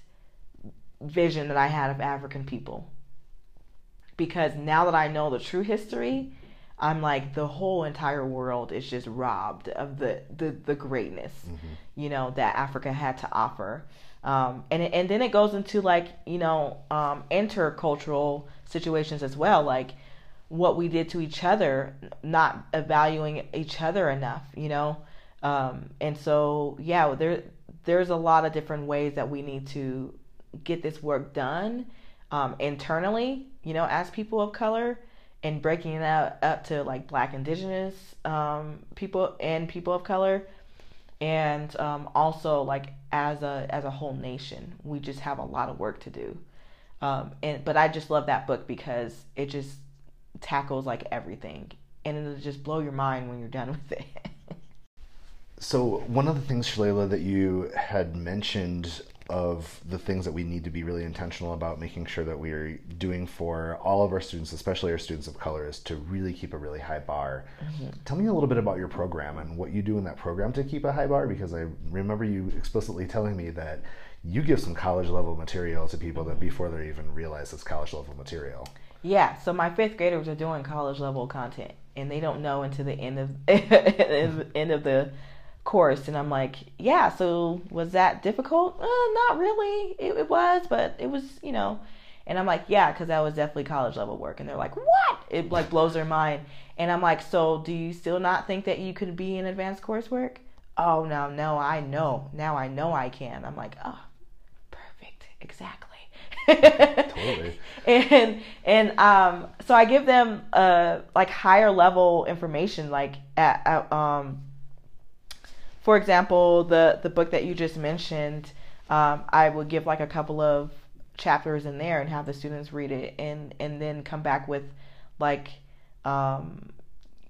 vision that I had of African people. Because now that I know the true history, I'm like the whole entire world is just robbed of the the, the greatness, mm-hmm. you know, that Africa had to offer. Um, and and then it goes into like you know um, intercultural situations as well, like what we did to each other, not valuing each other enough, you know. Um, and so yeah, there there's a lot of different ways that we need to get this work done um, internally, you know, as people of color and breaking it out up to like black indigenous um, people and people of color and um, also like as a as a whole nation we just have a lot of work to do um, and but i just love that book because it just tackles like everything and it'll just blow your mind when you're done with it [LAUGHS] so one of the things Shalelia that you had mentioned of the things that we need to be really intentional about making sure that we are doing for all of our students, especially our students of color, is to really keep a really high bar. Mm-hmm. Tell me a little bit about your program and what you do in that program to keep a high bar, because I remember you explicitly telling me that you give some college level material to people that before they even realize it's college level material. Yeah, so my fifth graders are doing college level content, and they don't know until the [LAUGHS] end of end of the course and i'm like yeah so was that difficult? Uh, not really. It, it, was but it was you know and i'm like yeah because that was definitely college level work and they're like what? It like blows their mind and i'm like so do you still not think that you could be in advanced coursework? Oh no no i know. Now i know i can. I'm like oh perfect. Exactly totally. [LAUGHS] and and um so i give them uh like higher level information like at, at um for example, the the book that you just mentioned, um, I would give like a couple of chapters in there and have the students read it and and then come back with like um,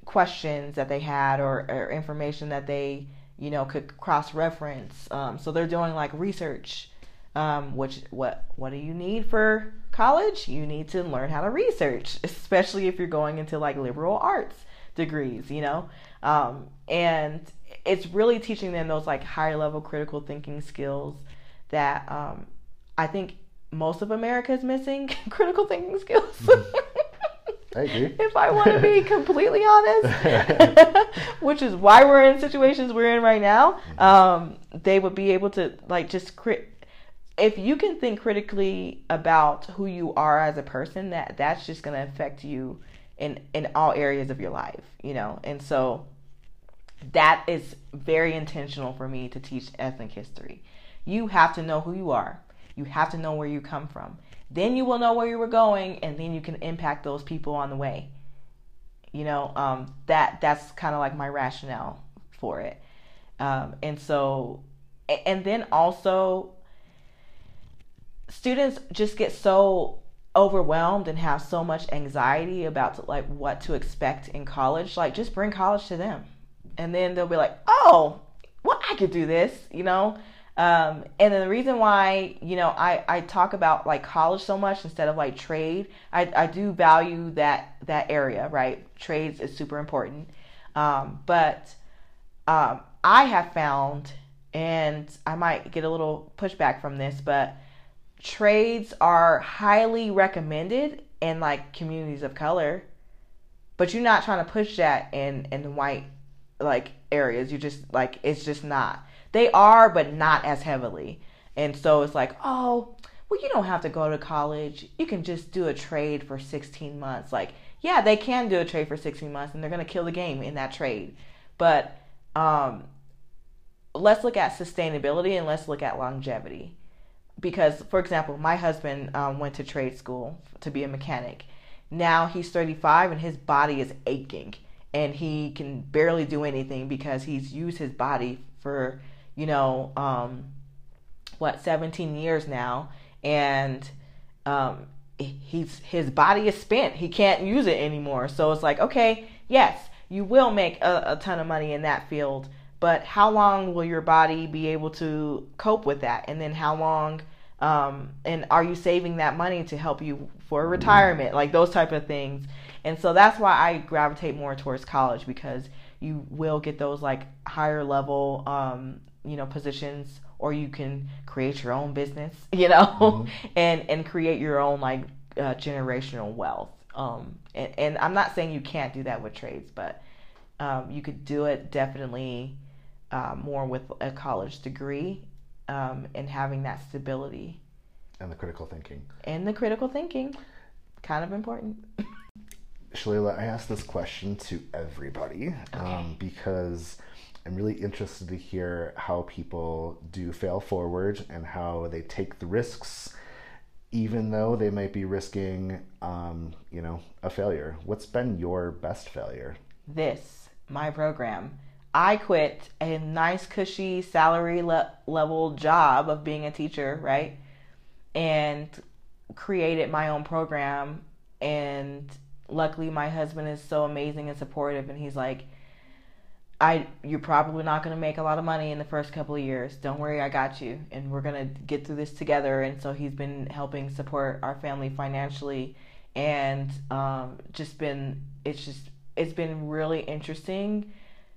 questions that they had or, or, information that they you know could cross reference. Um, so they're doing like research. Um, which what what do you need for college? You need to learn how to research, especially if you're going into like liberal arts degrees, you know. Um, and it's really teaching them those like higher level critical thinking skills that um, I think most of America is missing [LAUGHS] critical thinking skills. [LAUGHS] I agree. if I want to be [LAUGHS] completely honest, which is why we're in situations we're in right now, um, they would be able to like just crit. If you can think critically about who you are as a person, that that's just going to affect you in in all areas of your life, you know. And so that is very intentional for me to teach ethnic history. You have to know who you are. You have to know where you come from. Then you will know where you were going, and then you can impact those people on the way. You know, um, that that's kind of like my rationale for it. Um, and so, and then also, students just get so overwhelmed and have so much anxiety about like what to expect in college. Like, just bring college to them and then they'll be like, oh, well, I could do this, you know. Um, and then the reason why, you know, I, I talk about like college so much instead of like trade, I, I do value that that area, right? Trades is super important. Um, but um, I have found, and I might get a little pushback from this, but trades are highly recommended in like communities of color, but you're not trying to push that in in white like areas. You just like it's just not. They are, but not as heavily. And so it's like, oh, well, you don't have to go to college. You can just do a trade for 16 months. Like, yeah, they can do a trade for 16 months, and they're gonna kill the game in that trade. But um, let's look at sustainability and let's look at longevity. Because, for example, my husband um, went to trade school to be a mechanic. Now he's 35 and his body is aching and he can barely do anything because he's used his body for you know um, what 17 years now and um, he's his body is spent he can't use it anymore so it's like okay yes you will make a, a ton of money in that field but how long will your body be able to cope with that? And then how long um, and are you saving that money to help you for retirement? Like those type of things. And so that's why I gravitate more towards college because you will get those like higher level, um, you know, positions, or you can create your own business, [LAUGHS] you know, mm-hmm. and and create your own like uh, generational wealth. Um, and, and I'm not saying you can't do that with trades, but um, you could do it definitely uh, more with a college degree um, and having that stability And the critical thinking. and the critical thinking. Kind of important. Shalelia, I asked this question to everybody um, because I'm really interested to hear how people do fail forward and how they take the risks, even though they might be risking, um, you know, a failure. What's been your best failure? this, my program. I quit a nice, cushy salary le- level job of being a teacher, right? And created my own program. And luckily, my husband is so amazing and supportive. And he's like, I, you're probably not going to make a lot of money in the first couple of years. Don't worry, I got you. And we're going to get through this together. And so he's been helping support our family financially and um, just been, it's just, it's been really interesting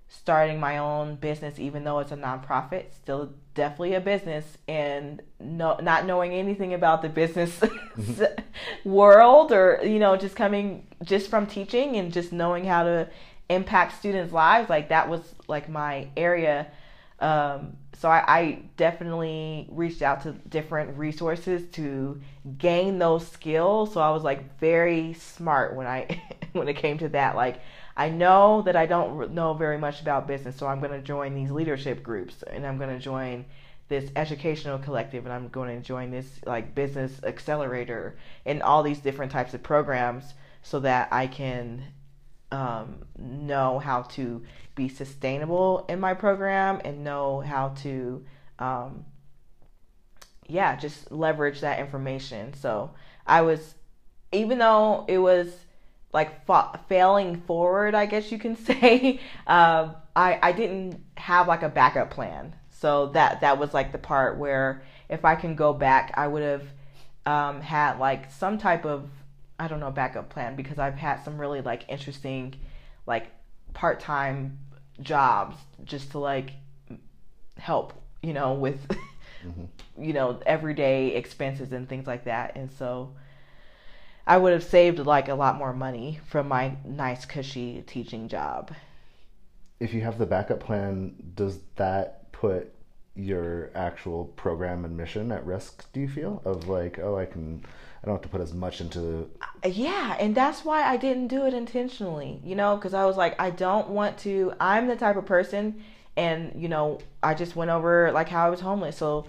starting my own business even though it's a nonprofit still definitely a business. And no not knowing anything about the business [LAUGHS] world or you know just coming just from teaching and just knowing how to impact students lives like that was like my area. Um, so I, I definitely reached out to different resources to gain those skills. So i was like very smart when i [LAUGHS] when it came to that. Like I know that I don't know very much about business, so I'm going to join these leadership groups and I'm going to join this educational collective and I'm going to join this like business accelerator and all these different types of programs so that I can um, know how to be sustainable in my program and know how to um, yeah just leverage that information. So i was even though it was like fa- failing forward i guess you can [LAUGHS] say. Um, I, I didn't have like a backup plan. So that that was like the part where if i can go back i would have um, had like some type of i don't know backup plan because i've had some really like interesting like part-time jobs just to like help you know with [LAUGHS] you know everyday expenses and things like that. And so i would have saved like a lot more money from my nice cushy teaching job If you have the backup plan, does that put your actual program and mission at risk, do you feel? Of like, oh, I can, I don't have to put as much into uh, yeah and that's why i didn't do it intentionally you know because i was like i don't want to i'm the type of person and you know i just went over like how i was homeless so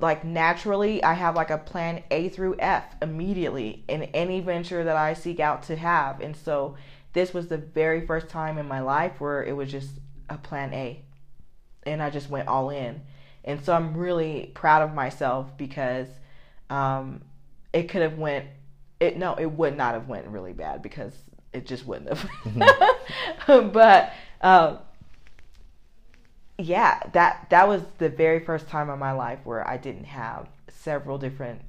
like naturally i have like a plan a through f immediately in any venture that i seek out to have. And so this was the very first time in my life where it was just a plan a. And i just went all in. And so i'm really proud of myself because um, it could have went it no it would not have went really bad because it just wouldn't have. [LAUGHS] But um, yeah that that was the very first time in my life where i didn't have several different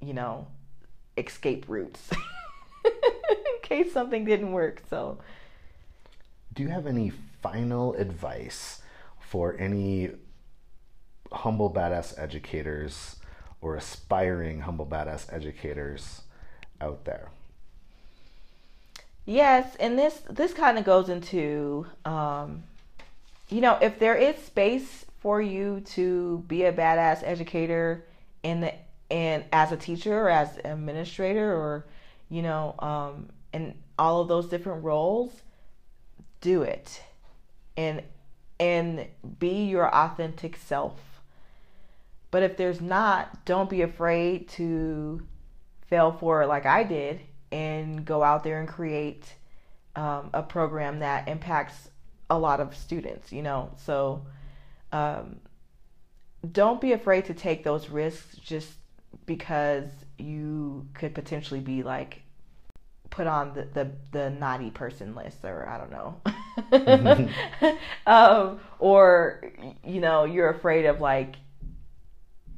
you know escape routes [LAUGHS] in case something didn't work so Do you have any final advice for any humble badass educators or aspiring humble badass educators out there? Yes, and this this kind of goes into um, you know if there is space for you to be a badass educator in the and as a teacher or as an administrator or you know um, in all of those different roles, do it and and be your authentic self. But if there's not, don't be afraid to fail for it like I did and go out there and create um, a program that impacts a lot of students, you know. So um, don't be afraid to take those risks just because you could potentially be like put on the, the, the naughty person list or I don't know. [LAUGHS] um, or, you know, you're afraid of like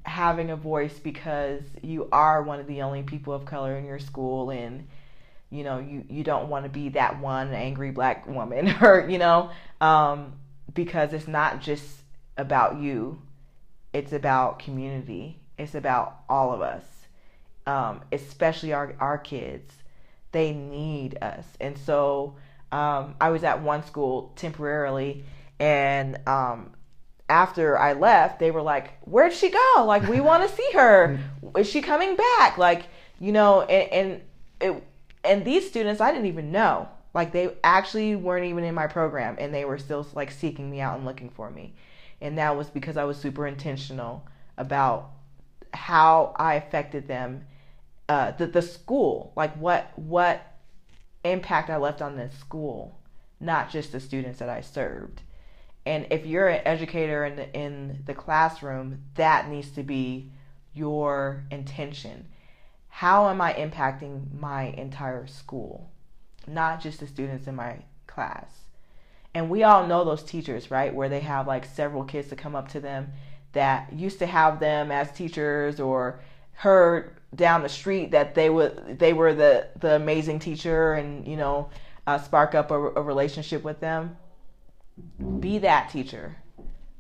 having a voice because you are one of the only people of color in your school and you know you you don't want to be that one angry black woman [LAUGHS] or you know um because it's not just about you it's about community it's about all of us um especially our our kids They need us. And so um, I was at one school temporarily, and um, after I left, they were like, "Where'd she go? Like, we want to see her. [LAUGHS] Is she coming back? Like, you know?" And and it, and these students, I didn't even know. Like, they actually weren't even in my program, and they were still like seeking me out and looking for me. And that was because I was super intentional about how I affected them, uh, the the school, like what what impact I left on the school, not just the students that I served. And if you're an educator in the, in the classroom, that needs to be your intention. How am I impacting my entire school, not just the students in my class? And we all know those teachers, right? Where they have like several kids to come up to them that used to have them as teachers or heard down the street that they would they were the the amazing teacher and you know uh, spark up a, a relationship with them be that teacher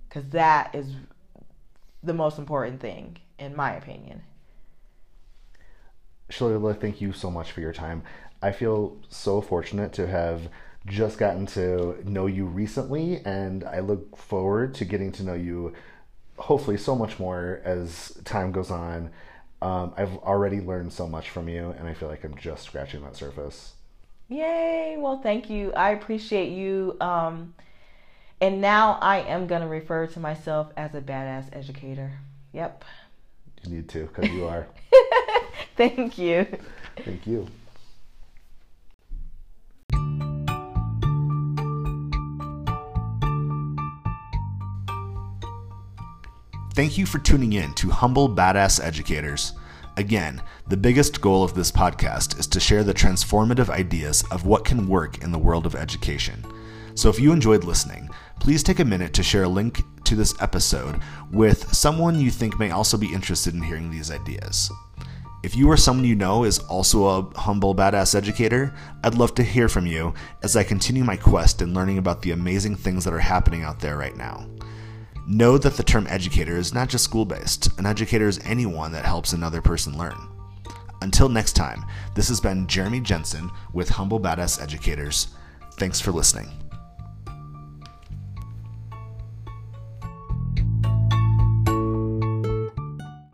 because that is the most important thing in my opinion Shalelia, thank you so much for your time. I feel so fortunate to have just gotten to know you recently, and I look forward to getting to know you hopefully so much more as time goes on. Um, I've already learned so much from you, and I feel like I'm just scratching that surface. Yay! Well, thank you. I appreciate you. Um, and now I am going to refer to myself as a badass educator. Yep. You need to, because you are. [LAUGHS] thank you. Thank you. Thank you for tuning in to Humble Badass Educators. Again, the biggest goal of this podcast is to share the transformative ideas of what can work in the world of education. So if you enjoyed listening, please take a minute to share a link to this episode with someone you think may also be interested in hearing these ideas. If you or someone you know is also a humble badass educator, I'd love to hear from you as I continue my quest in learning about the amazing things that are happening out there right now. Know that the term educator is not just school based, an educator is anyone that helps another person learn. Until next time, this has been Jeremy Jensen with Humble Badass Educators. Thanks for listening.